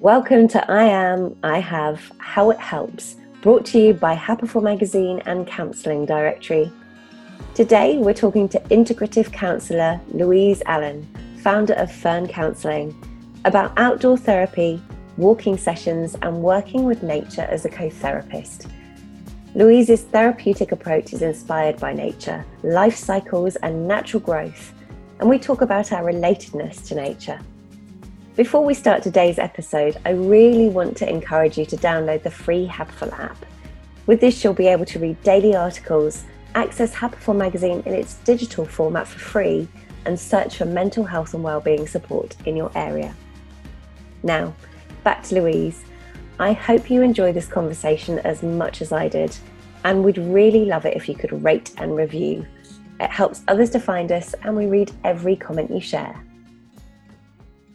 Welcome to I Am, I Have, How It Helps, brought to you by Happiful Magazine and Counselling Directory. Today we're talking to integrative counsellor Louise Allen, founder of Fern Counselling, about outdoor therapy, walking sessions, and working with nature as a co therapist. Louise's therapeutic approach is inspired by nature, life cycles, and natural growth, and we talk about our relatedness to nature. Before we start today's episode, I really want to encourage you to download the free Happiful app. With this, you'll be able to read daily articles, access Happiful magazine in its digital format for free, and search for mental health and wellbeing support in your area. Now, back to Louise. I hope you enjoy this conversation as much as I did, and we'd really love it if you could rate and review. It helps others to find us, and we read every comment you share.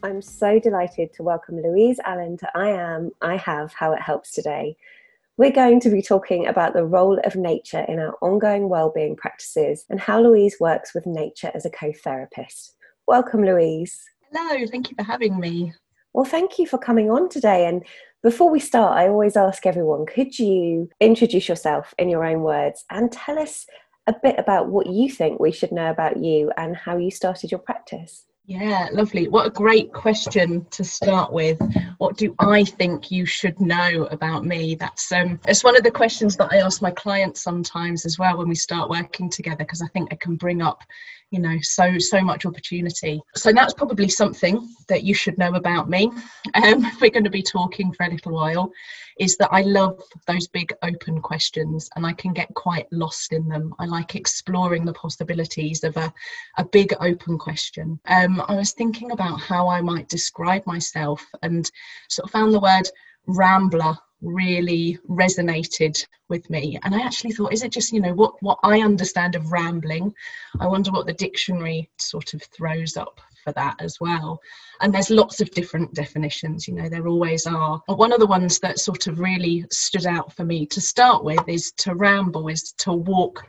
I'm so delighted to welcome Louise Allen to I Am, I Have, How It Helps today. We're going to be talking about the role of nature in our ongoing wellbeing practices and how Louise works with nature as a co therapist. Welcome, Louise. Hello, thank you for having me. Well, thank you for coming on today. And before we start, I always ask everyone could you introduce yourself in your own words and tell us a bit about what you think we should know about you and how you started your practice? Yeah, lovely. What a great question to start with. What do I think you should know about me? That's um it's one of the questions that I ask my clients sometimes as well when we start working together because I think it can bring up you know so so much opportunity. So that's probably something that you should know about me. Um, we're going to be talking for a little while is that i love those big open questions and i can get quite lost in them. I like exploring the possibilities of a, a big open question. Um, i was thinking about how i might describe myself and sort of found the word rambler really resonated with me. And i actually thought is it just you know what what i understand of rambling? I wonder what the dictionary sort of throws up for that as well. And there's lots of different definitions you know there always are. One of the ones that sort of really stood out for me to start with is to ramble is to walk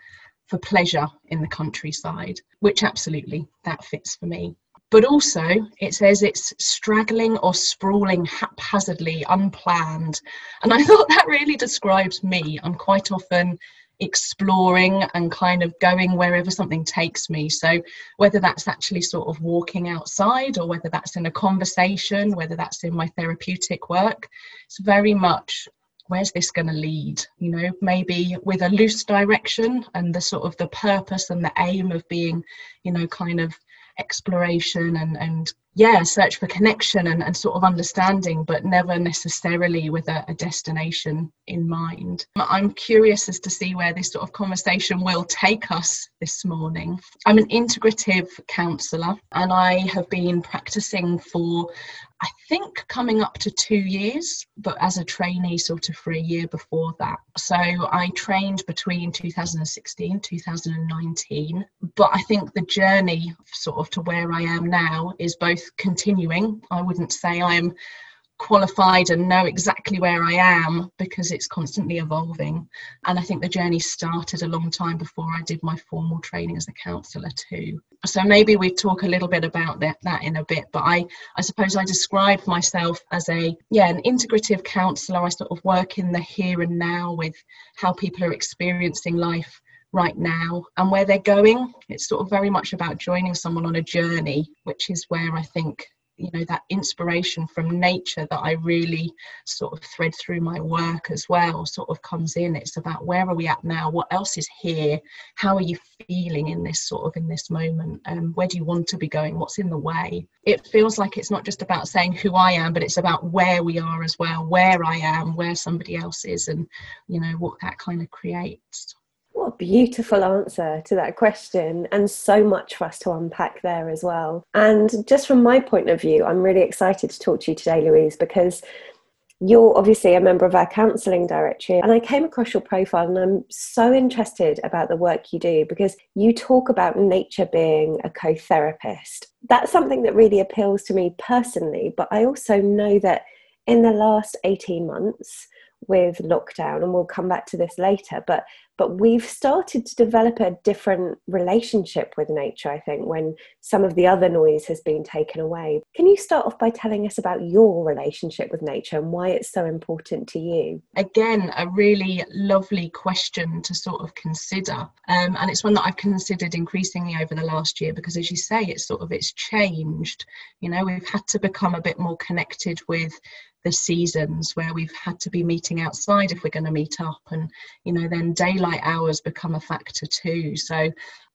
for pleasure in the countryside which absolutely that fits for me but also it says it's straggling or sprawling haphazardly, unplanned. And I thought that really describes me. I'm quite often exploring and kind of going wherever something takes me. So, whether that's actually sort of walking outside or whether that's in a conversation, whether that's in my therapeutic work, it's very much where's this going to lead you know maybe with a loose direction and the sort of the purpose and the aim of being you know kind of exploration and and yeah search for connection and, and sort of understanding but never necessarily with a, a, destination in mind. I'm curious as to see where this sort of conversation will take us this morning. I'm an integrative counselor and i have been practicing for I think coming up to two years, but as a trainee, sort of for a year before that. So I trained between 2016 2019. But I think the journey, sort of to where I am now, is both continuing. I wouldn't say I'm qualified and know exactly where I am because it's constantly evolving. And I think the journey started a long time before I did my formal training as a counsellor too. So maybe we talk a little bit about that, that in a bit. But I, I suppose I describe myself as a yeah an integrative counsellor. I sort of work in the here and now with how people are experiencing life right now and where they're going. It's sort of very much about joining someone on a journey, which is where I think you know that inspiration from nature that i really sort of thread through my work as well sort of comes in. It's about where are we at now? What else is here? How are you feeling in this sort of in this moment? Um, where do you want to be going? What's in the way? It feels like it's not just about saying who i am but it's about where we are as well where i am where somebody else is and you know what that kind of creates what a beautiful answer to that question, and so much for us to unpack there as well. And just from my point of view, I'm really excited to talk to you today, Louise, because you're obviously a member of our counselling directory and i came across your profile and i'm so interested about the work you do because you talk about nature being a co-therapist that's something that really appeals to me personally but i also know that in the last 18 months with lockdown and we'll come back to this later but but we've started to develop a different relationship with nature i think when some of the other noise has been taken away. Can you start off by telling us about your relationship with nature and why it's so important to you? Again a really lovely question to sort of consider um, and it's one that i've considered increasingly over the last year because as you say it's sort of it's changed. You know we've had to become a bit more connected with the seasons where we've had to be meeting outside if we're going to meet up and you know then daylight hours become a factor too. So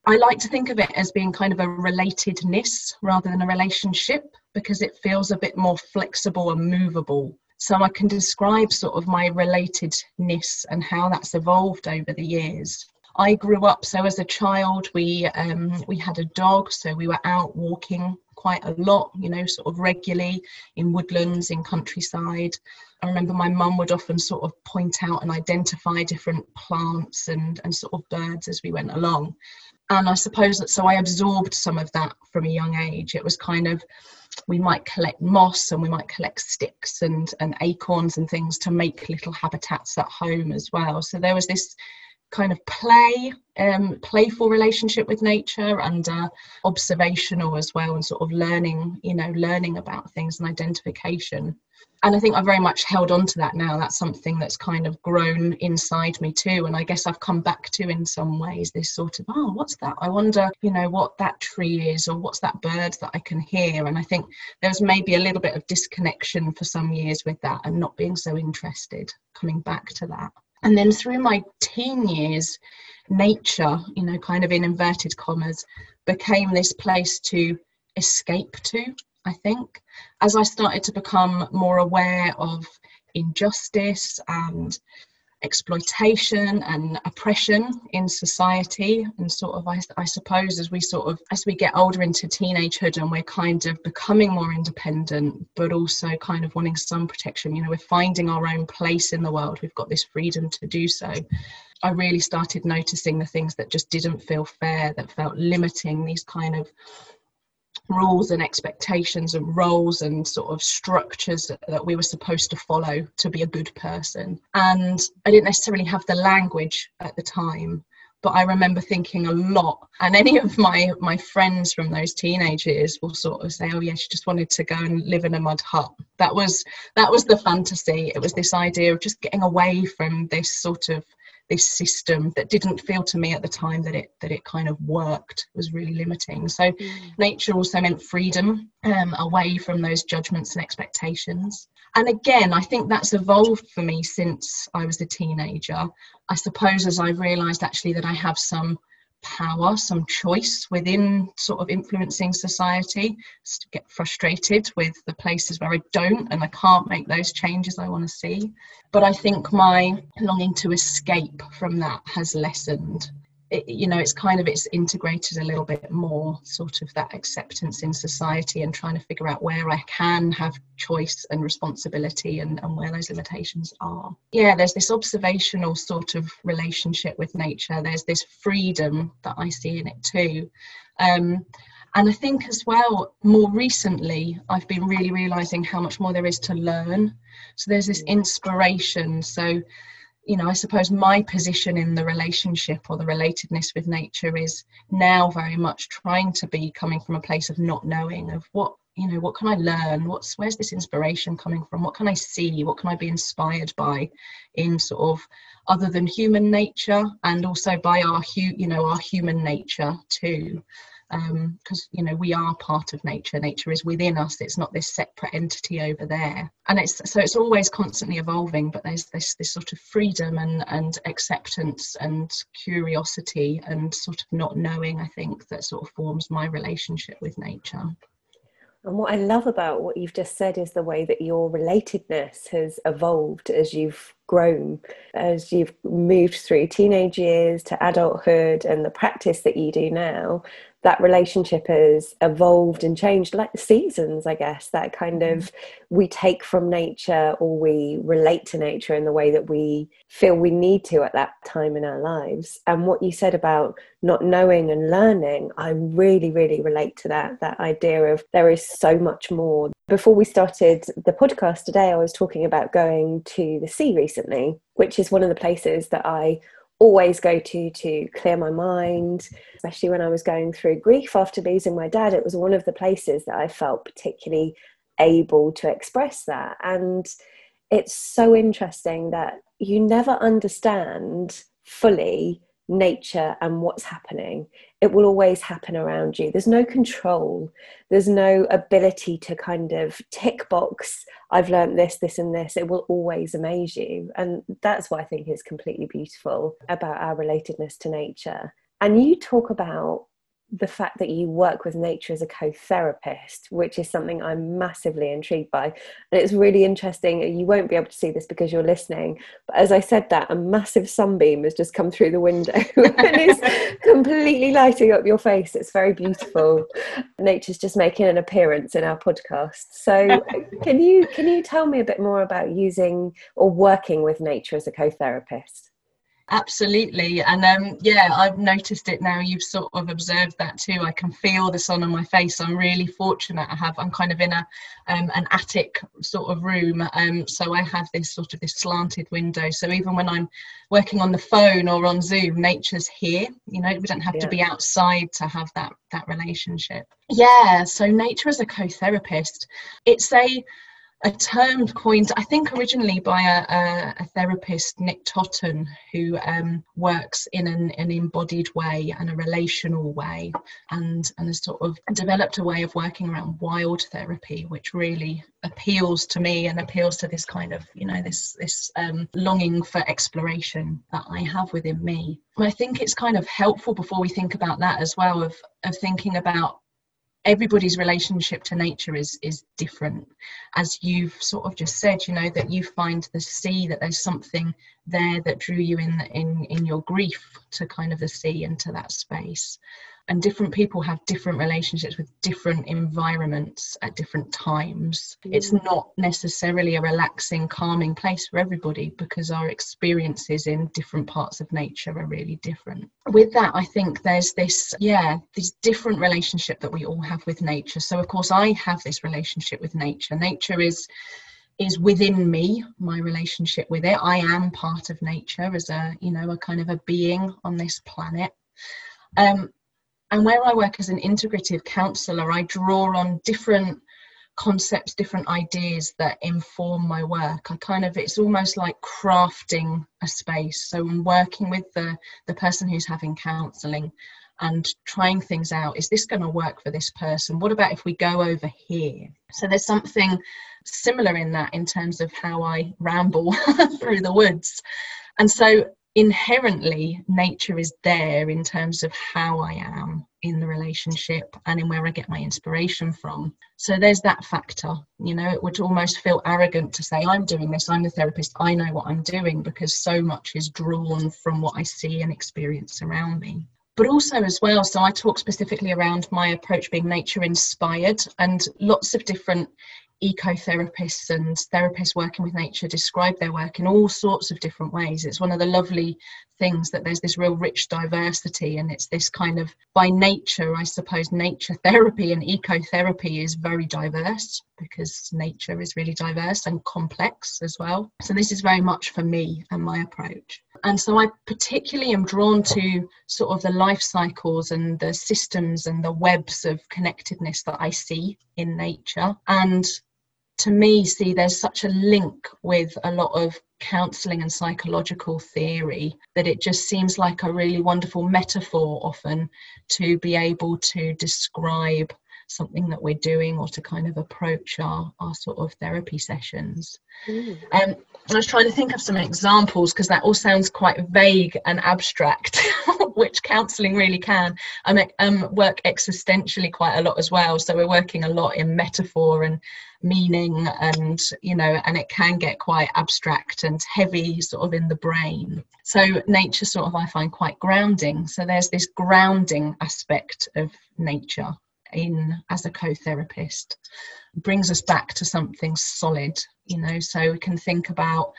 i like to think of it as being kind of a relatedness rather than a relationship because it feels a bit more flexible and movable. So i can describe sort of my relatedness and how that's evolved over the years. I grew up so as a child we um, we had a dog so we were out walking quite a lot, you know, sort of regularly in woodlands, in countryside. I remember my mum would often sort of point out and identify different plants and, and sort of birds as we went along. And I suppose that so I absorbed some of that from a young age. It was kind of we might collect moss and we might collect sticks and, and acorns and things to make little habitats at home as well. So there was this kind of play, um, playful relationship with nature and uh, observational as well, and sort of learning, you know, learning about things and identification. And I think I've very much held on to that now. That's something that's kind of grown inside me too. And I guess I've come back to in some ways this sort of, oh, what's that? I wonder, you know, what that tree is or what's that bird that I can hear. And I think there was maybe a little bit of disconnection for some years with that and not being so interested coming back to that. And then through my teen years, nature, you know, kind of in inverted commas, became this place to escape to, I think. As I started to become more aware of injustice and exploitation and oppression in society and sort of I, I, suppose as we sort of as we get older into teenagehood and we're kind of becoming more independent but also kind of wanting some protection you know we're finding our own place in the world. We've got this freedom to do so. I really started noticing the things that just didn't feel fair that felt limiting these kind of rules and expectations and roles and sort of structures that, that, we were supposed to follow to be a good person. And I didn't necessarily have the language at the time, but I remember thinking a lot. And any of my my friends from those teenage years will sort of say, "Oh yeah, she just wanted to go and live in a mud hut." That was that was the fantasy. It was this idea of just getting away from this sort of this system that didn't feel to me at the time that it that it kind of worked was really limiting. So mm. nature also meant freedom um, away from those judgments and expectations. And again i think that's evolved for me since i was a teenager. I suppose as i've realized actually that i have some power, some choice within sort of influencing society. Get frustrated with the places where I don't and I can't make those changes I want to see. But I think my longing to escape from that has lessened it, you know it's kind of it's integrated a little bit more sort of that acceptance in society and trying to figure out where i can have choice and responsibility and, and where those limitations are. Yeah there's this observational sort of relationship with nature. There's this freedom that i see in it too. Um, and i think as well more recently i've been really realizing how much more there is to learn. So there's this inspiration. So you know, I suppose my position in the relationship or the relatedness with nature is now very much trying to be coming from a place of not knowing of what you know what can i learn? What's where's this inspiration coming from? What can i see? What can i be inspired by in sort of other than human nature and also by our hu- you know our human nature too because um, you know we are part of nature. Nature is within us. It's not this separate entity over there. And it's so it's always constantly evolving but there's this this sort of freedom and and acceptance and curiosity and sort of not knowing i think that sort of forms my relationship with nature. And what I love about what you've just said is the way that your relatedness has evolved as you've grown, as you've moved through teenage years to adulthood and the practice that you do now. That relationship has evolved and changed like the seasons i guess that kind of mm-hmm. we take from nature or we relate to nature in the way that we feel we need to at that time in our lives and what you said about not knowing and learning i really really relate to that that idea of there is so much more before we started the podcast today i was talking about going to the sea recently which is one of the places that i always go to to clear my mind, especially when I was going through grief after losing my dad. It was one of the places that I felt particularly able to express that. And it's so interesting that you never understand fully nature and what's happening it will always happen around you. There's no control. There's no ability to kind of tick box i've learned this this and this. It will always amaze you. And that's what i think is completely beautiful about our relatedness to nature. And you talk about the fact that you work with nature as a co-therapist which is something i'm massively intrigued by. And it's really interesting you won't be able to see this because you're listening but as i said that a massive sunbeam has just come through the window and is completely lighting up your face. It's very beautiful. Nature's just making an appearance in our podcast. So can you can you tell me a bit more about using or working with nature as a co-therapist Absolutely. And um, yeah, I've noticed it now. You've sort of observed that too. I can feel the sun on my face. I'm really fortunate. I have, I'm kind of in a um, an attic sort of room. Um, so I have this sort of this slanted window. So even when I'm working on the phone or on Zoom, nature's here. You know, we don't have yeah. to be outside to have that that relationship. Yeah. So nature as a co-therapist, it's a a term coined, I think, originally by a, a, a therapist, Nick Totton, who um, works in an, an, embodied way and a relational way, and, and has sort of developed a way of working around wild therapy, which really appeals to me and appeals to this kind of, you know, this this um, longing for exploration that I have within me. I think it's kind of helpful before we think about that as well of of thinking about everybody's relationship to nature is is different. As you've sort of just said you know that you find the sea that there's something there that drew you in in in your grief to kind of the sea and to that space and different people have different relationships with different environments at different times. Mm. it's not necessarily a relaxing calming place for everybody because our experiences in different parts of nature are really different. With that i think there's this yeah this different relationship that we all have with nature. So of course i have this relationship with nature. Nature is is within me my relationship with it. I am part of nature as a you know a kind of a being on this planet. Um, and where I work as an integrative counsellor, I draw on different concepts, different ideas that inform my work. I kind of it's almost like crafting a space. So I'm working with the the person who's having counselling and trying things out. Is this going to work for this person? What about if we go over here? So there's something similar in that in terms of how I ramble through the woods. And so inherently nature is there in terms of how I am in the relationship and in where I get my inspiration from. So there's that factor. You know, it would almost feel arrogant to say, I'm doing this, I'm the therapist, I know what I'm doing, because so much is drawn from what I see and experience around me. But also, as well, so I talk specifically around my approach being nature inspired, and lots of different ecotherapists and therapists working with nature describe their work in all sorts of different ways. It's one of the lovely things that there's this real rich diversity, and it's this kind of by nature, I suppose, nature therapy and ecotherapy is very diverse because nature is really diverse and complex as well. So, this is very much for me and my approach. And so, I particularly am drawn to sort of the life cycles and the systems and the webs of connectedness that I see in nature. And to me see there's such a link with a lot of counseling and psychological theory that it just seems like a really wonderful metaphor often to be able to describe something that we're doing or to kind of approach our, our sort of therapy sessions. Mm. Um, I was trying to think of some examples because that all sounds quite vague and abstract, which counselling really can. I um, work existentially quite a lot as well, so we're working a lot in metaphor and meaning, and you know, and it can get quite abstract and heavy, sort of in the brain. So nature, sort of, I find quite grounding. So there's this grounding aspect of nature in as a co-therapist brings us back to something solid you know so we can think about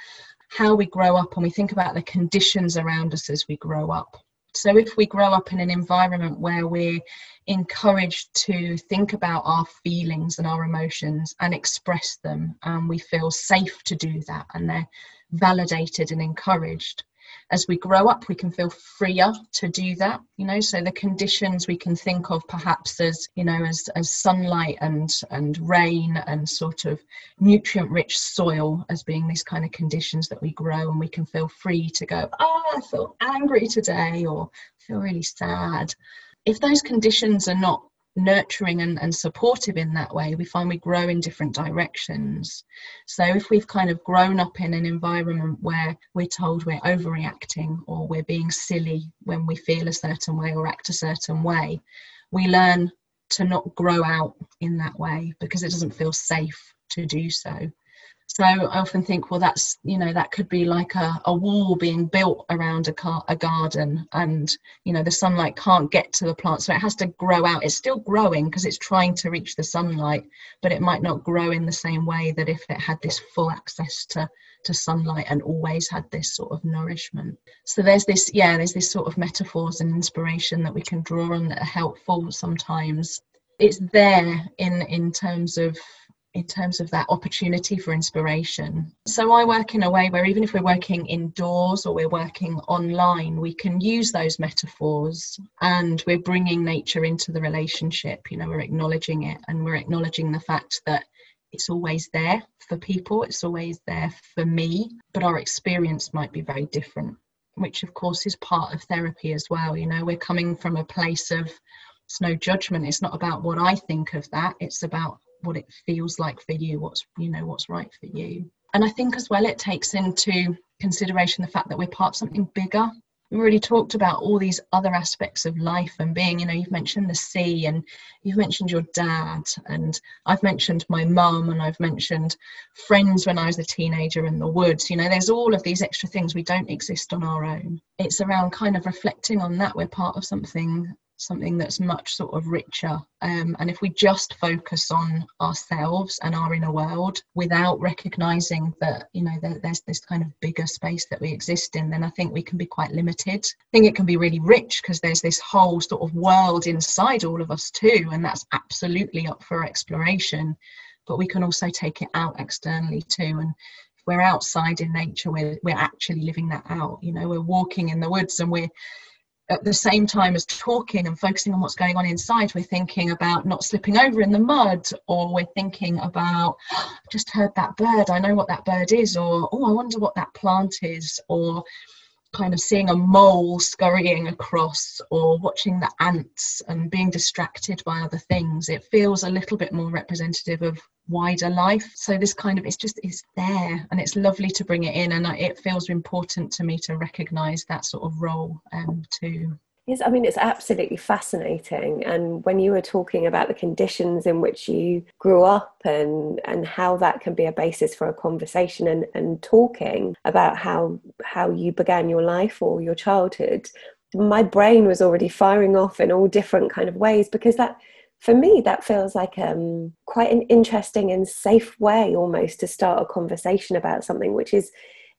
how we grow up and we think about the conditions around us as we grow up. So if we grow up in an environment where we're encouraged to think about our feelings and our emotions and express them and we feel safe to do that and they're validated and encouraged as we grow up we can feel freer to do that you know? So the conditions we can think of perhaps as you know as as sunlight and and rain and sort of nutrient rich soil as being these kind of conditions that we grow and we can feel free to go oh i feel angry today or feel really sad. If those conditions are not nurturing and, and supportive in that way, we find we grow in different directions. So if we've kind of grown up in an environment where we're told we're overreacting or we're being silly when we feel a certain way or act a certain way, we learn to not grow out in that way because it doesn't feel safe to do so. So I often think, well, that's you know that could be like a, a wall being built around a, car, a garden, and you know the sunlight can't get to the plant, so it has to grow out. It's still growing because it's trying to reach the sunlight, but it might not grow in the same way that if it had this full access to to sunlight and always had this sort of nourishment. So there's this, yeah, there's this sort of metaphors and inspiration that we can draw on that are helpful sometimes. It's there in in terms of in terms of that opportunity for inspiration. So I work in a way where even if we're working indoors or we're working online, we can use those metaphors and we're bringing nature into the relationship. You know, we're acknowledging it and we're acknowledging the fact that it's always there for people, it's always there for me, but our experience might be very different, which of course is part of therapy as well. You know, we're coming from a place of it's no judgment. It's not about what I think of that. It's about what it feels like for you what's you know what's right for you. And i think as well it takes into consideration the fact that we're part of something bigger. We already talked about all these other aspects of life and being you know you've mentioned the sea and you've mentioned your dad and i've mentioned my mum and i've mentioned friends when i was a teenager in the woods. You know there's all of these extra things we don't exist on our own. It's around kind of reflecting on that we're part of something something that's much sort of richer. Um, and if we just focus on ourselves and our inner world without recognizing that, you know, there, there's this kind of bigger space that we exist in, then I think we can be quite limited. I think it can be really rich because there's this whole sort of world inside all of us too, and that's absolutely up for exploration. But we can also take it out externally too. And if we're outside in nature, we're, we're actually living that out. You know, we're walking in the woods and we're at the same time as talking and focusing on what's going on inside, we're thinking about not slipping over in the mud, or we're thinking about, oh, just heard that bird, I know what that bird is, or oh, I wonder what that plant is, or kind of seeing a mole scurrying across or watching the ants and being distracted by other things. It feels a little bit more representative of wider life so this kind of it's just it's there and it's lovely to bring it in and it feels important to me to recognize that sort of role um, too Yes, I mean, it's absolutely fascinating. And when you were talking about the conditions in which you grew up and, and how that can be a basis for a conversation and, and talking about how, how you began your life or your childhood, my brain was already firing off in all different kind of ways because that, for me, that feels like um, quite an interesting and safe way almost to start a conversation about something which is,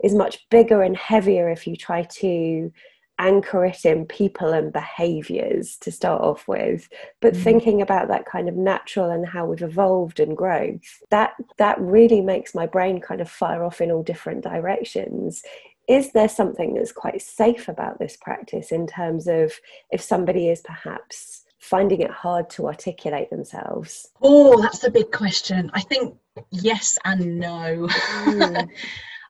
is much bigger and heavier if you try to anchor it in people and behaviors to start off with but mm. thinking about that kind of natural and how we've evolved and grown that that really makes my brain kind of fire off in all different directions is there something that's quite safe about this practice in terms of if somebody is perhaps finding it hard to articulate themselves oh that's a big question i think yes and no mm.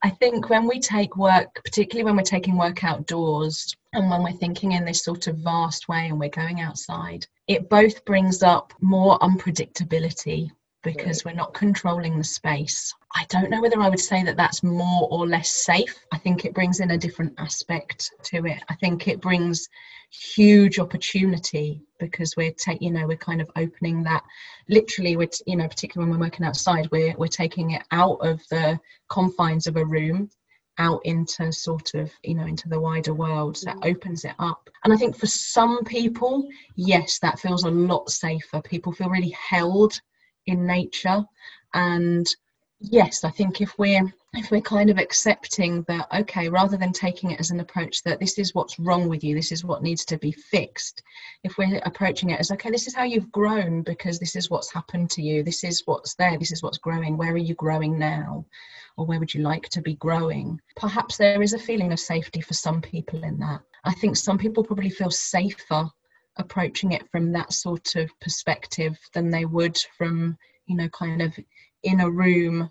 I think when we take work, particularly when we're taking work outdoors, and when we're thinking in this sort of vast way and we're going outside, it both brings up more unpredictability because we're not controlling the space. I don't know whether I would say that that's more or less safe. I think it brings in a different aspect to it. I think it brings huge opportunity because we're take you know we're kind of opening that literally we're you know particularly when we're working outside we're we're taking it out of the confines of a room out into sort of you know into the wider world so that mm. opens it up and i think for some people yes that feels a lot safer people feel really held in nature and yes i think if we're if we're kind of accepting that okay rather than taking it as an approach that this is what's wrong with you this is what needs to be fixed if we're approaching it as okay this is how you've grown because this is what's happened to you this is what's there this is what's growing where are you growing now? Or where would you like to be growing? Perhaps there is a feeling of safety for some people in that. I think some people probably feel safer approaching it from that sort of perspective than they would from you know kind of in a room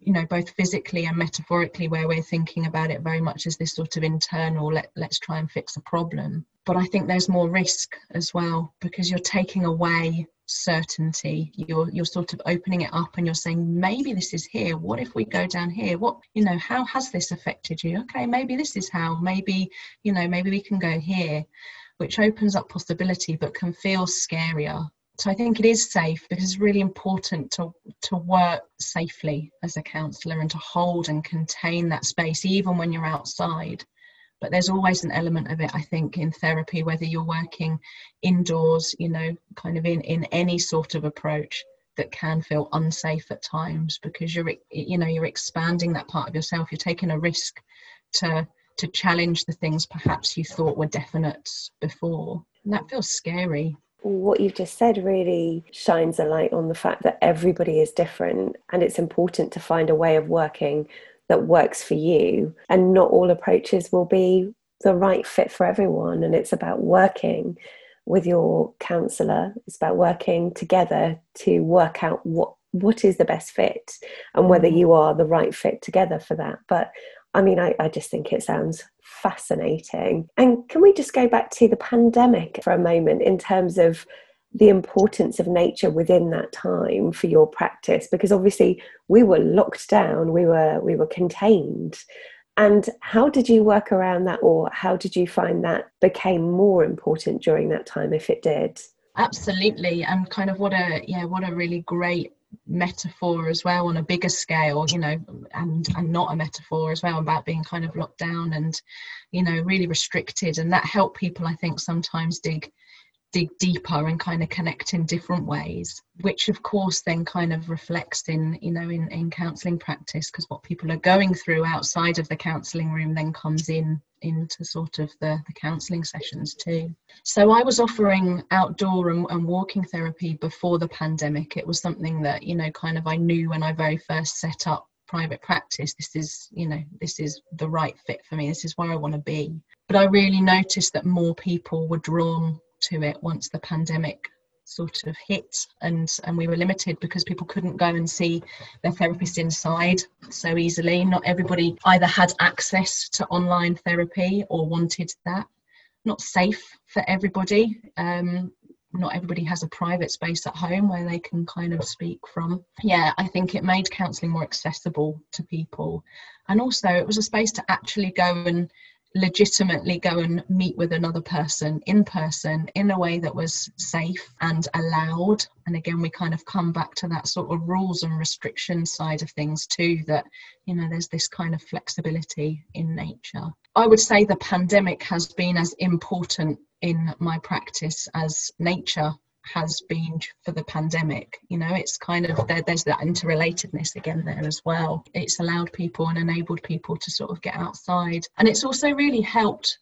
you know both physically and metaphorically where we're thinking about it very much as this sort of internal let, let's try and fix a problem. But i think there's more risk as well because you're taking away certainty. You're you're sort of opening it up and you're saying maybe this is here. What if we go down here? What you know how has this affected you? Okay maybe this is how. Maybe you know maybe we can go here which opens up possibility but can feel scarier. So I think it is safe because it's really important to to work safely as a counsellor and to hold and contain that space even when you're outside. But there's always an element of it, I think, in therapy, whether you're working indoors, you know, kind of in, in any sort of approach that can feel unsafe at times because you're you know you're expanding that part of yourself you're taking a risk to to challenge the things perhaps you thought were definite before. And that feels scary. What you've just said really shines a light on the fact that everybody is different and it's important to find a way of working that works for you. And not all approaches will be the right fit for everyone. And it's about working with your counsellor, it's about working together to work out what what is the best fit and whether mm-hmm. you are the right fit together for that. But I mean, I, I just think it sounds fascinating. And can we just go back to the pandemic for a moment in terms of the importance of nature within that time for your practice? Because obviously we were locked down, we were we were contained. And how did you work around that, or how did you find that became more important during that time, if it did? Absolutely, and kind of what a yeah, what a really great metaphor as well on a bigger scale you know and and not a metaphor as well about being kind of locked down and you know really restricted. And that helped people i think sometimes dig dig deeper and kind of connect in different ways which of course then kind of reflects in you know in, in counseling practice because what people are going through outside of the counseling room then comes in into sort of the, the counseling sessions too. So i was offering outdoor and, and walking therapy before the pandemic. It was something that you know kind of i knew when i very first set up private practice this is you know this is the right fit for me this is where i want to be. But i really noticed that more people were drawn to it once the pandemic sort of hit and and we were limited because people couldn't go and see their therapist inside so easily. Not everybody either had access to online therapy or wanted that. Not safe for everybody. Um, not everybody has a private space at home where they can kind of speak from. Yeah i think it made counselling more accessible to people. And also it was a space to actually go and legitimately go and meet with another person in person in a way that was safe and allowed. And again we kind of come back to that sort of rules and restriction side of things too that you know there's this kind of flexibility in nature. I would say the pandemic has been as important in my practice as nature has been for the pandemic you know it's kind of there, there's that interrelatedness again there as well. It's allowed people and enabled people to sort of get outside. And it's also really helped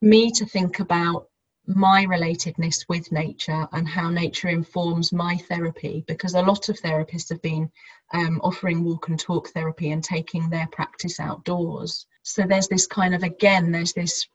me to think about my relatedness with nature and how nature informs my therapy because a lot of therapists have been um, offering walk and talk therapy and taking their practice outdoors. So there's this kind of again there's this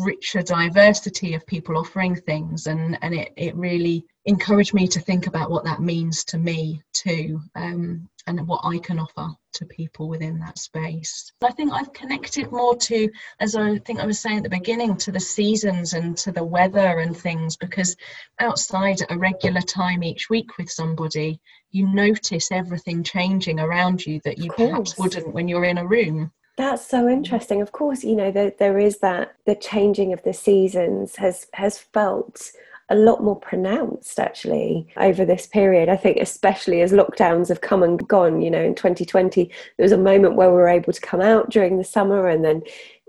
richer diversity of people offering things and and it, it really encouraged me to think about what that means to me too um, and what I can offer to people within that space. I think I've connected more to, as I think I was saying at the beginning, to the seasons and to the weather and things because outside at a regular time each week with somebody, you notice everything changing around you that you perhaps wouldn't when you're in a room. That's so interesting. Of course, you know, there, there is that the changing of the seasons has has felt a lot more pronounced actually over this period. I think, especially as lockdowns have come and gone, you know, in 2020, there was a moment where we were able to come out during the summer, and then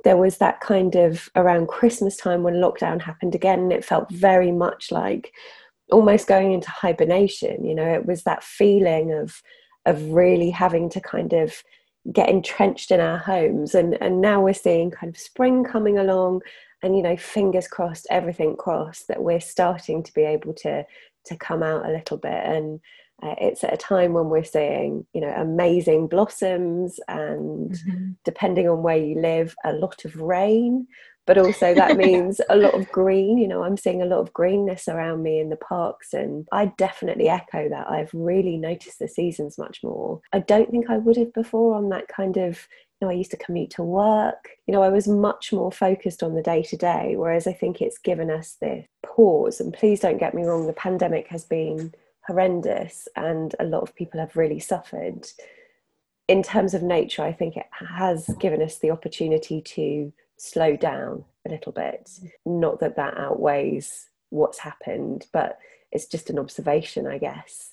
there was that kind of around Christmas time when lockdown happened again, and it felt very much like almost going into hibernation. You know, it was that feeling of of really having to kind of get entrenched in our homes and and now we're seeing kind of spring coming along and you know fingers crossed everything crossed that we're starting to be able to to come out a little bit. And uh, it's at a time when we're seeing you know amazing blossoms and mm-hmm. depending on where you live a lot of rain. But also that means a lot of green. You know i'm seeing a lot of greenness around me in the parks and i definitely echo that. I've really noticed the seasons much more. I don't think i would have before on that kind of you know, I used to commute to work. You know, I was much more focused on the day to day, whereas I think it's given us this pause. And please don't get me wrong, the pandemic has been horrendous and a lot of people have really suffered. In terms of nature, I think it has given us the opportunity to slow down a little bit. Not that that outweighs what's happened, but it's just an observation, I guess.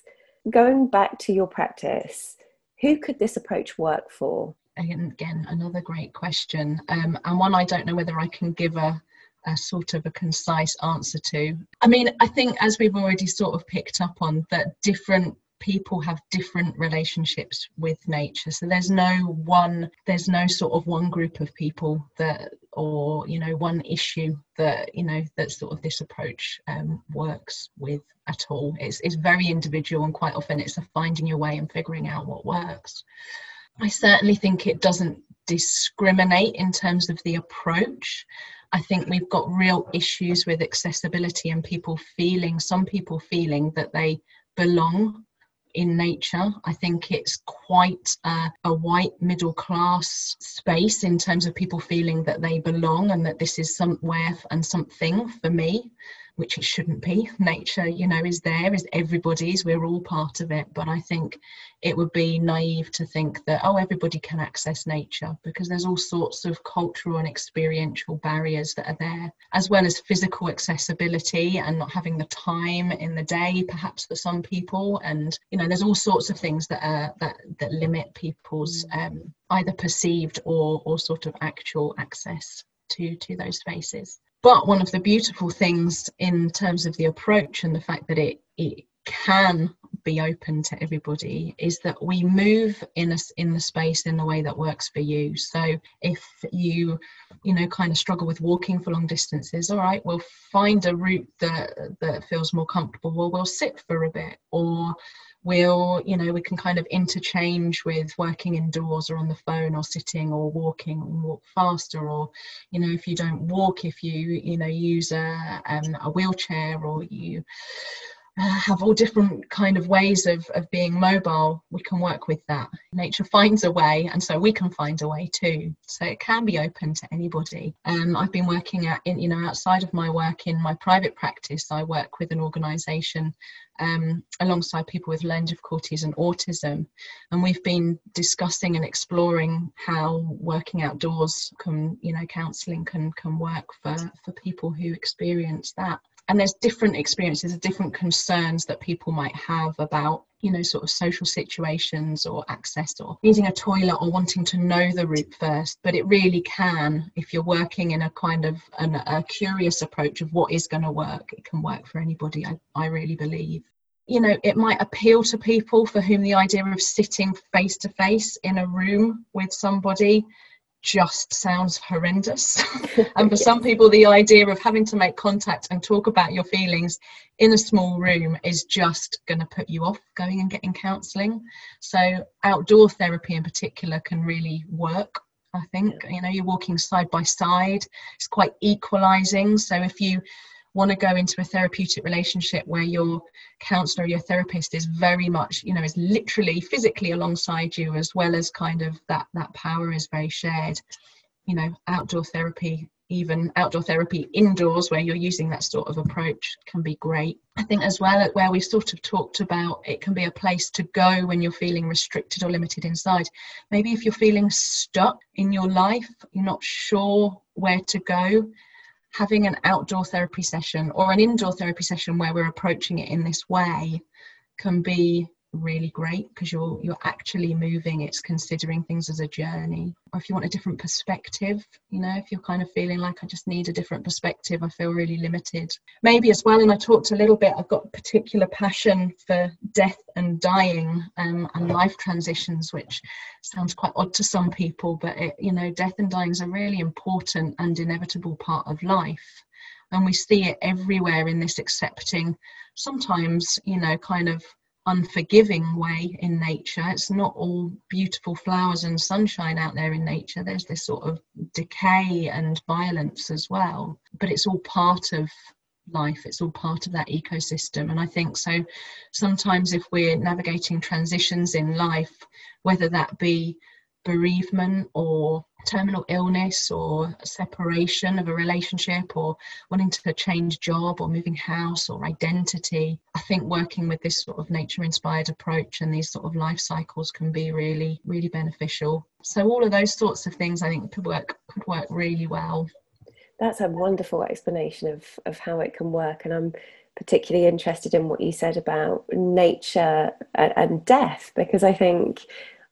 Going back to your practice, who could this approach work for? Again, another great question um, and one i don't know whether i can give a, a sort of a concise answer to. I mean i think as we've already sort of picked up on that different people have different relationships with nature. So there's no one there's no sort of one group of people that or you know one issue that you know that sort of this approach um, works with at all. It's, it's very individual and quite often it's a finding your way and figuring out what works I certainly think it doesn't discriminate in terms of the approach. I think we've got real issues with accessibility and people feeling, some people feeling that they belong in nature. I think it's quite a, a, white middle class space in terms of people feeling that they belong and that this is somewhere and something for me which it shouldn't be. Nature, you know, is there, is everybody's, we're all part of it. But I think it would be naive to think that, oh, everybody can access nature because there's all sorts of cultural and experiential barriers that are there, as well as physical accessibility and not having the time in the day, perhaps for some people. And, you know, there's all sorts of things that are that that limit people's mm. um, either perceived or or sort of actual access to to those spaces but one of the beautiful things in terms of the approach and the fact that it, it can be open to everybody is that we move in a, in the space in the way that works for you. So if you you know kind of struggle with walking for long distances all right we'll find a route that that feels more comfortable. Well we'll sit for a bit or we'll you know we can kind of interchange with working indoors or on the phone or sitting or walking and walk faster or you know if you don't walk if you you know use a, um, a wheelchair or you uh, have all different kind of ways of, of being mobile. We can work with that. Nature finds a way and so we can find a way too. So it can be open to anybody. Um, i've been working at in, you know outside of my work in my private practice i work with an organization um, alongside people with learning difficulties and autism. And we've been discussing and exploring how working outdoors can you know counselling can can work for for people who experience that and there's different experiences different concerns that people might have about you know sort of social situations or access or needing a toilet or wanting to know the route first. But it really can if you're working in a kind of an, a curious approach of what is going to work it can work for anybody I, I really believe. You know it might appeal to people for whom the idea of sitting face to face in a room with somebody just sounds horrendous. and for yes. some people, the idea of having to make contact and talk about your feelings in a small room is just going to put you off going and getting counselling. So, outdoor therapy in particular can really work I think you know you're walking side by side. It's quite equalizing. So if you want to go into a therapeutic relationship where your counselor your therapist is very much you know is literally physically alongside you as well as kind of that that power is very shared. You know outdoor therapy even outdoor therapy indoors where you're using that sort of approach can be great. I think as well uh, where we've sort of talked about it can be a place to go when you're feeling restricted or limited inside. Maybe if you're feeling stuck in your life you're not sure where to go having an outdoor therapy session or an indoor therapy session where we're approaching it in this way can be really great because you're you're actually moving it's considering things as a journey. Or if you want a different perspective you know if you're kind of feeling like i just need a different perspective i feel really limited. Maybe as well and i talked a little bit i've got a particular passion for death and dying um, and life transitions which sounds quite odd to some people but it, you know death and dying is a really important and inevitable part of life. And we see it everywhere in this accepting sometimes you know kind of unforgiving way in nature. It's not all beautiful flowers and sunshine out there in nature. There's this sort of decay and violence as well. But it's all part of life, it's all part of that ecosystem. And I think so sometimes if we're navigating transitions in life, whether that be bereavement or terminal illness or separation of a relationship or wanting to change job or moving house or identity. I think working with this sort of nature inspired approach and these sort of life cycles can be really really beneficial. So all of those sorts of things i think could work could work really well. That's a wonderful explanation of of how it can work and i'm particularly interested in what you said about nature and death because i think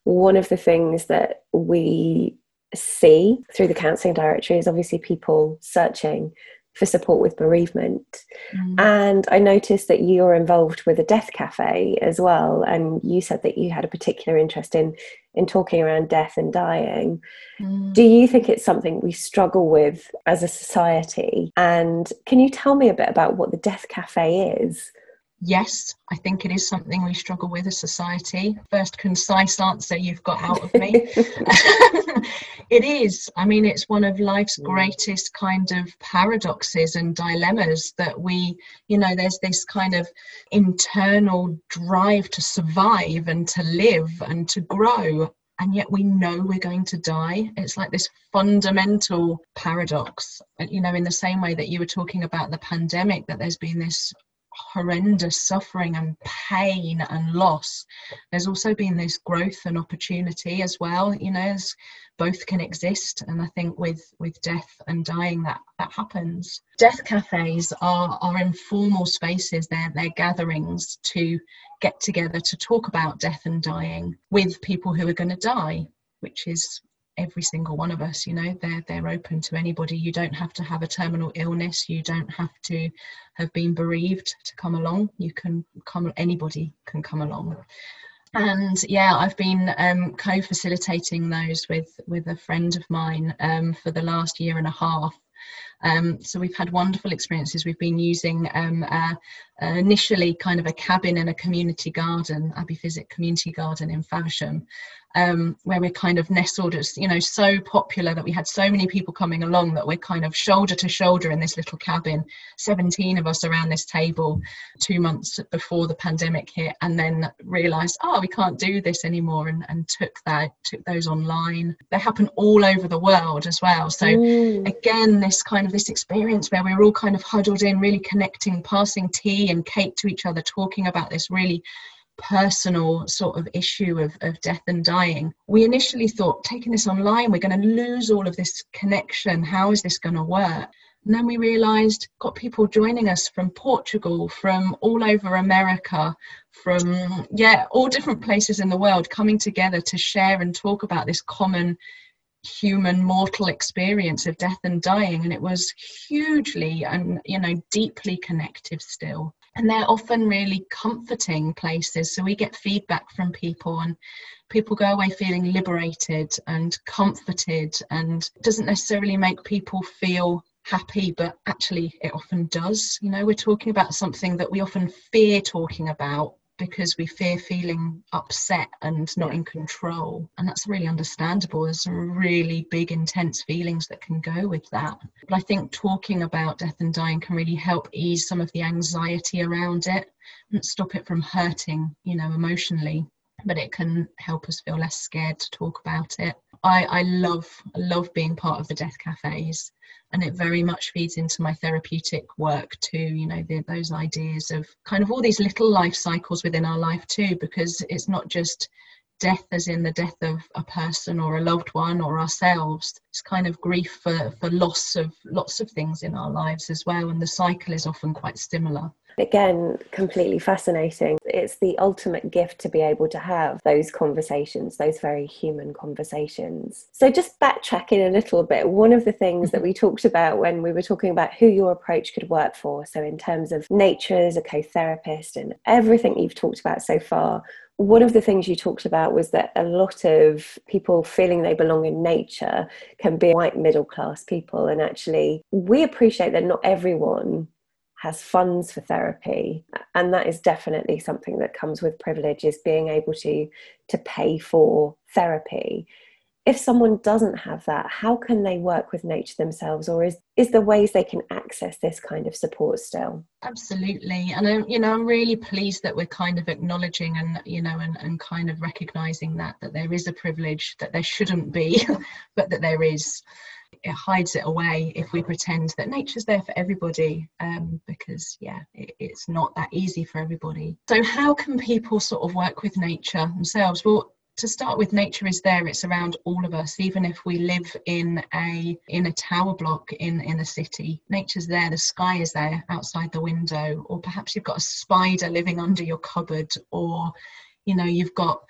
one of the things that we see through the counselling directory is obviously people searching for support with bereavement. Mm. And I noticed that you're involved with a death cafe as well. And you said that you had a particular interest in in talking around death and dying. Mm. Do you think it's something we struggle with as a society? And can you tell me a bit about what the death cafe is? Yes, I think it is something we struggle with as society. First concise answer you've got out of me. it is. I mean, it's one of life's mm. greatest kind of paradoxes and dilemmas that we, you know, there's this kind of internal drive to survive and to live and to grow. And yet we know we're going to die. It's like this fundamental paradox. You know, in the same way that you were talking about the pandemic, that there's been this horrendous suffering and pain and loss. There's also been this growth and opportunity as well you know as both can exist. And i think with with death and dying that that happens. Death cafes are are informal spaces. They're they're gatherings to get together to talk about death and dying with people who are going to die which is every single one of us you know they're they're open to anybody. You don't have to have a terminal illness. You don't have to have been bereaved to come along. You can come anybody can come along. And yeah i've been um, co-facilitating those with with a friend of mine um, for the last year and a half. Um, so we've had wonderful experiences. We've been using um, uh, uh, initially kind of a cabin in a community garden, Abbey Physic Community Garden in Faversham, um, where we're kind of nestled as, you know, so popular that we had so many people coming along that we're kind of shoulder to shoulder in this little cabin, 17 of us around this table two months before the pandemic hit, and then realized, oh, we can't do this anymore, and, and took that, took those online. They happen all over the world as well. So mm. again, this kind of this experience where we're all kind of huddled in, really connecting, passing tea and Kate to each other, talking about this really personal sort of issue of, of death and dying. We initially thought, taking this online, we're going to lose all of this connection. How is this going to work? And then we realized, got people joining us from Portugal, from all over America, from, yeah, all different places in the world coming together to share and talk about this common human mortal experience of death and dying and it was hugely and you know deeply connective still. And they're often really comforting places so we get feedback from people and people go away feeling liberated and comforted and doesn't necessarily make people feel happy but actually it often does. You know we're talking about something that we often fear talking about because we fear feeling upset and not in control. And that's really understandable. There's some really big, intense feelings that can go with that. But I think talking about death and dying can really help ease some of the anxiety around it and stop it from hurting, you know, emotionally. But it can help us feel less scared to talk about it. I, I love love being part of the death cafes and it very much feeds into my therapeutic work too you know the, those ideas of kind of all these little life cycles within our life too because it's not just death as in the death of a person or a loved one or ourselves it's kind of grief for for loss of lots of things in our lives as well and the cycle is often quite similar Again, completely fascinating. It's the ultimate gift to be able to have those conversations, those very human conversations. So, just backtracking a little bit, one of the things that mm-hmm. we talked about when we were talking about who your approach could work for, so in terms of nature as a co therapist and everything you've talked about so far, one of the things you talked about was that a lot of people feeling they belong in nature can be white middle class people. And actually, we appreciate that not everyone has funds for therapy and that is definitely something that comes with privilege is being able to to pay for therapy if someone doesn't have that how can they work with nature themselves or is is there ways they can access this kind of support still? Absolutely. And I'm, you know i'm really pleased that we're kind of acknowledging and you know and, and kind of recognizing that that there is a privilege that there shouldn't be but that there is. It hides it away if we pretend that nature's there for everybody um, because yeah it, it's not that easy for everybody. So how can people sort of work with nature themselves? Well to start with nature is there it's around all of us. Even if we live in a in a tower block in in a city nature's there the sky is there outside the window. Or perhaps you've got a spider living under your cupboard or you know you've got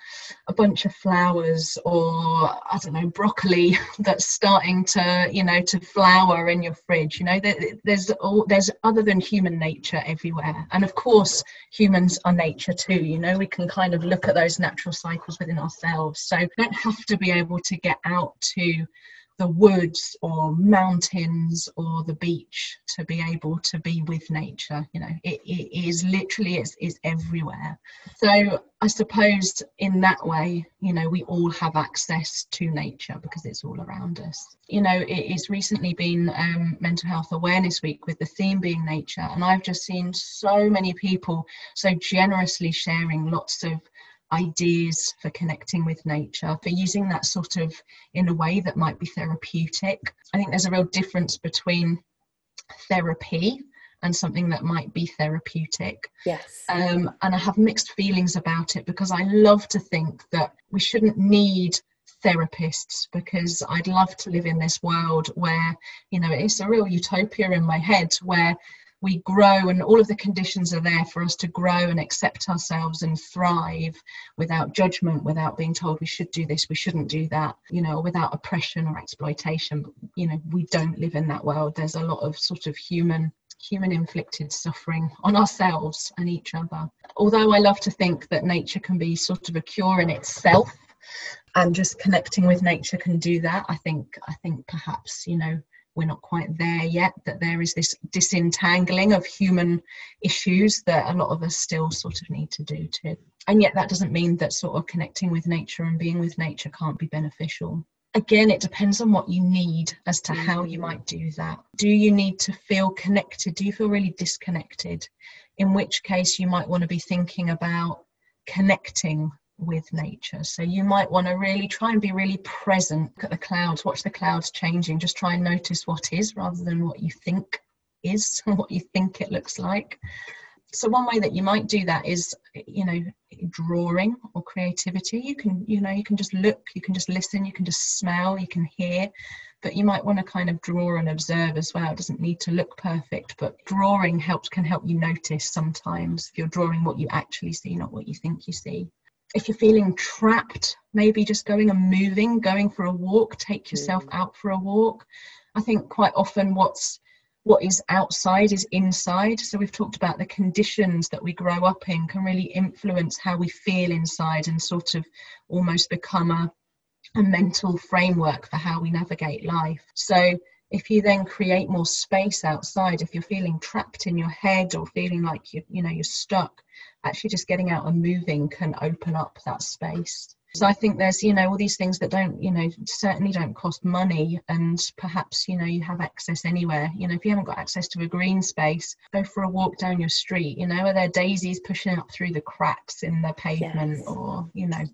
a bunch of flowers or i don't know broccoli that's starting to you know to flower in your fridge you know there's all there's other than human nature everywhere. And of course humans are nature too you know we can kind of look at those natural cycles within ourselves. So don't have to be able to get out to the woods or mountains or the beach to be able to be with nature you know it, it is literally it's, it's everywhere. So i suppose in that way you know we all have access to nature because it's all around us. You know it, it's recently been um, mental health awareness week with the theme being nature and i've just seen so many people so generously sharing lots of ideas for connecting with nature, for using that sort of in a way that might be therapeutic. I think there's a real difference between therapy and something that might be therapeutic. Yes. Um, and I have mixed feelings about it because I love to think that we shouldn't need therapists because I'd love to live in this world where, you know, it's a real utopia in my head where we grow and all of the conditions are there for us to grow and accept ourselves and thrive without judgment without being told we should do this we shouldn't do that you know without oppression or exploitation. You know we don't live in that world. There's a lot of sort of human human inflicted suffering on ourselves and each other. Although i love to think that nature can be sort of a cure in itself and just connecting with nature can do that i think i think perhaps you know we're not quite there yet, that there is this disentangling of human issues that a lot of us still sort of need to do too. And yet, that doesn't mean that sort of connecting with nature and being with nature can't be beneficial. Again, it depends on what you need as to how you might do that. Do you need to feel connected? Do you feel really disconnected? In which case, you might want to be thinking about connecting with nature. So you might want to really try and be really present. Look at the clouds, watch the clouds changing. Just try and notice what is rather than what you think is, what you think it looks like. So one way that you might do that is, you know, drawing or creativity. You can, you know, you can just look, you can just listen, you can just smell, you can hear. But you might want to kind of draw and observe as well. It doesn't need to look perfect, but drawing helps can help you notice sometimes if you're drawing what you actually see, not what you think you see if you're feeling trapped, maybe just going and moving, going for a walk, take yourself mm. out for a walk. I think quite often what's what is outside is inside. So we've talked about the conditions that we grow up in can really influence how we feel inside and sort of almost become a, a mental framework for how we navigate life. So if you then create more space outside if you're feeling trapped in your head or feeling like you you know you're stuck actually just getting out and moving can open up that space so i think there's you know all these things that don't you know certainly don't cost money and perhaps you know you have access anywhere you know if you haven't got access to a green space go for a walk down your street you know are there daisies pushing up through the cracks in the pavement yes. or you know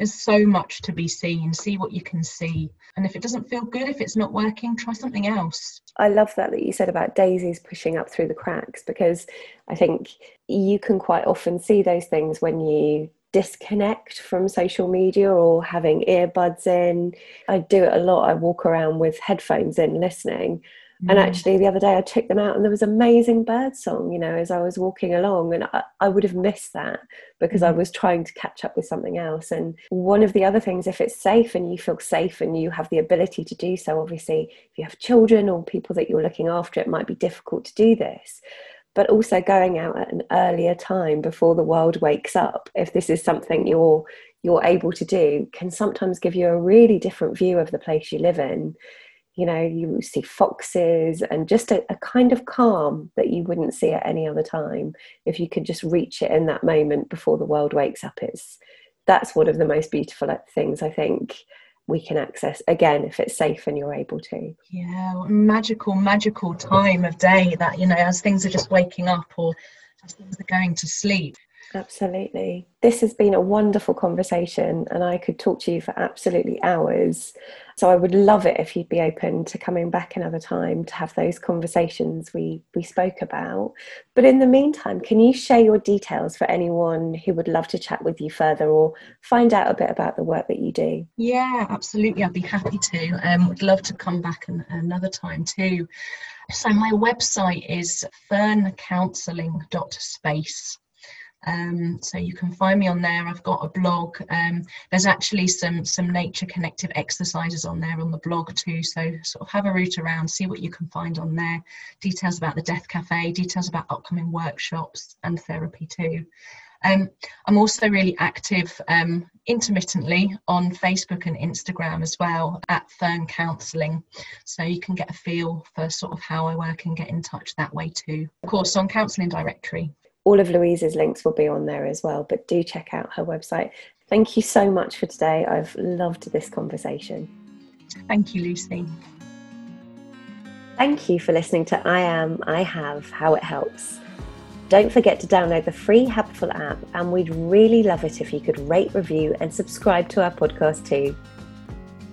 there's so much to be seen see what you can see. And if it doesn't feel good if it's not working try something else. I love that that you said about daisies pushing up through the cracks because i think you can quite often see those things when you disconnect from social media or having earbuds in. I do it a lot. I walk around with headphones in listening and actually, the other day I took them out and there was amazing bird song, you know, as I was walking along. And I, I would have missed that because. I mm-hmm. was trying to catch up with something else. And one of the other things, if it's safe and you feel safe and you have the ability to do so, obviously, if you have children or people that you're looking after, it might be difficult to do this. But also going out at an earlier time before the world wakes up, if this is something you're you're able to do, can sometimes give you a really different view of the place you live in you know you see foxes and just a, a, kind of calm that you wouldn't see at any other time if you could just reach it in that moment before the world wakes up. It's that's one of the most beautiful things i think we can access again if it's safe and you're able to. Yeah magical magical time of day that you know as things are just waking up or as things are going to sleep Absolutely. This has been a wonderful conversation, and I could talk to you for absolutely hours. So I would love it if you'd be open to coming back another time to have those conversations we, we spoke about. But in the meantime, can you share your details for anyone who would love to chat with you further or find out a bit about the work that you do? Yeah, absolutely. I'd be happy to. Um, would love to come back an, another time too. So my website is ferncounselling.space. Um, so you can find me on there. I've got a blog. Um, there's actually some some nature connective exercises on there on the blog too. So sort of have a route around, see what you can find on there. Details about the Death Cafe, details about upcoming workshops and therapy too. Um, I'm also really active um, intermittently on Facebook and Instagram as well at Fern Counselling. So you can get a feel for sort of how I work and get in touch that way too. Of course, on Counselling Directory all of Louise's links will be on there as well, but do check out her website. Thank you so much for today. I've loved this conversation. Thank you, Lucy. Thank you for listening to I Am, I Have, How It Helps. Don't forget to download the free Happiful app, and we'd really love it if you could rate, review, and subscribe to our podcast too.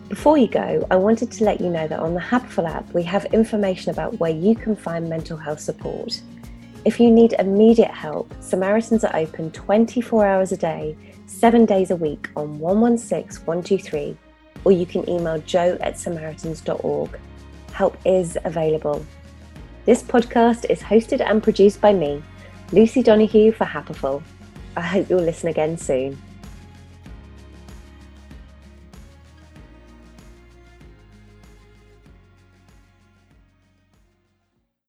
Before you go, I wanted to let you know that on the Happiful app, we have information about where you can find mental health support. If you need immediate help, Samaritans are open 24 hours a day, seven days a week on 116 123, or you can email jo at samaritans.org. Help is available. This podcast is hosted and produced by me, Lucy Donoghue for Happiful. I hope you'll listen again soon.